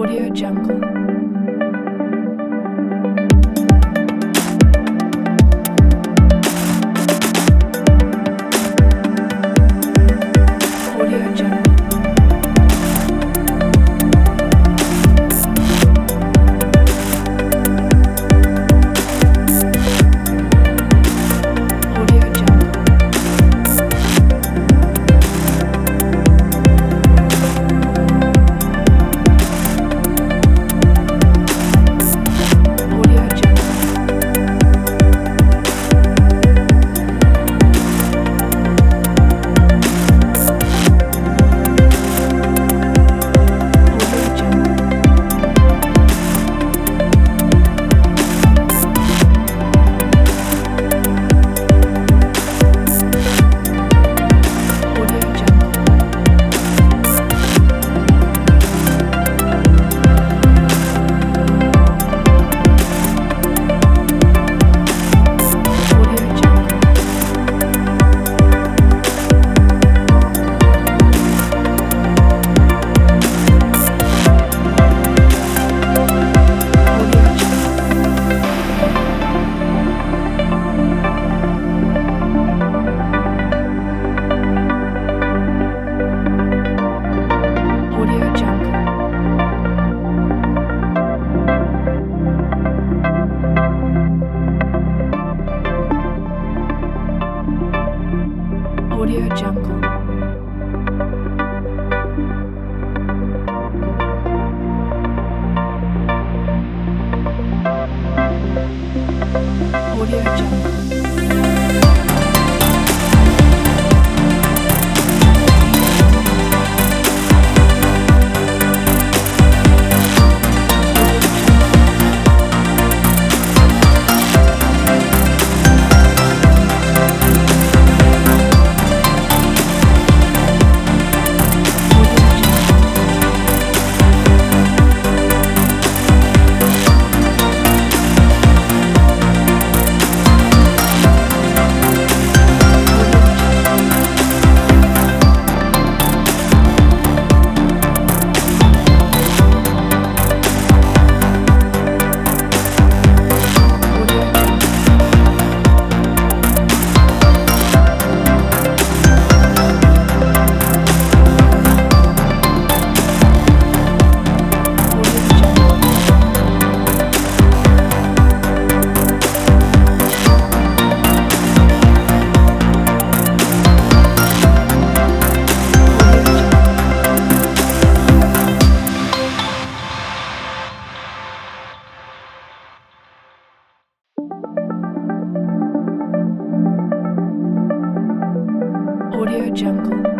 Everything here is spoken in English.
Audio Jungle. Audio Jungle.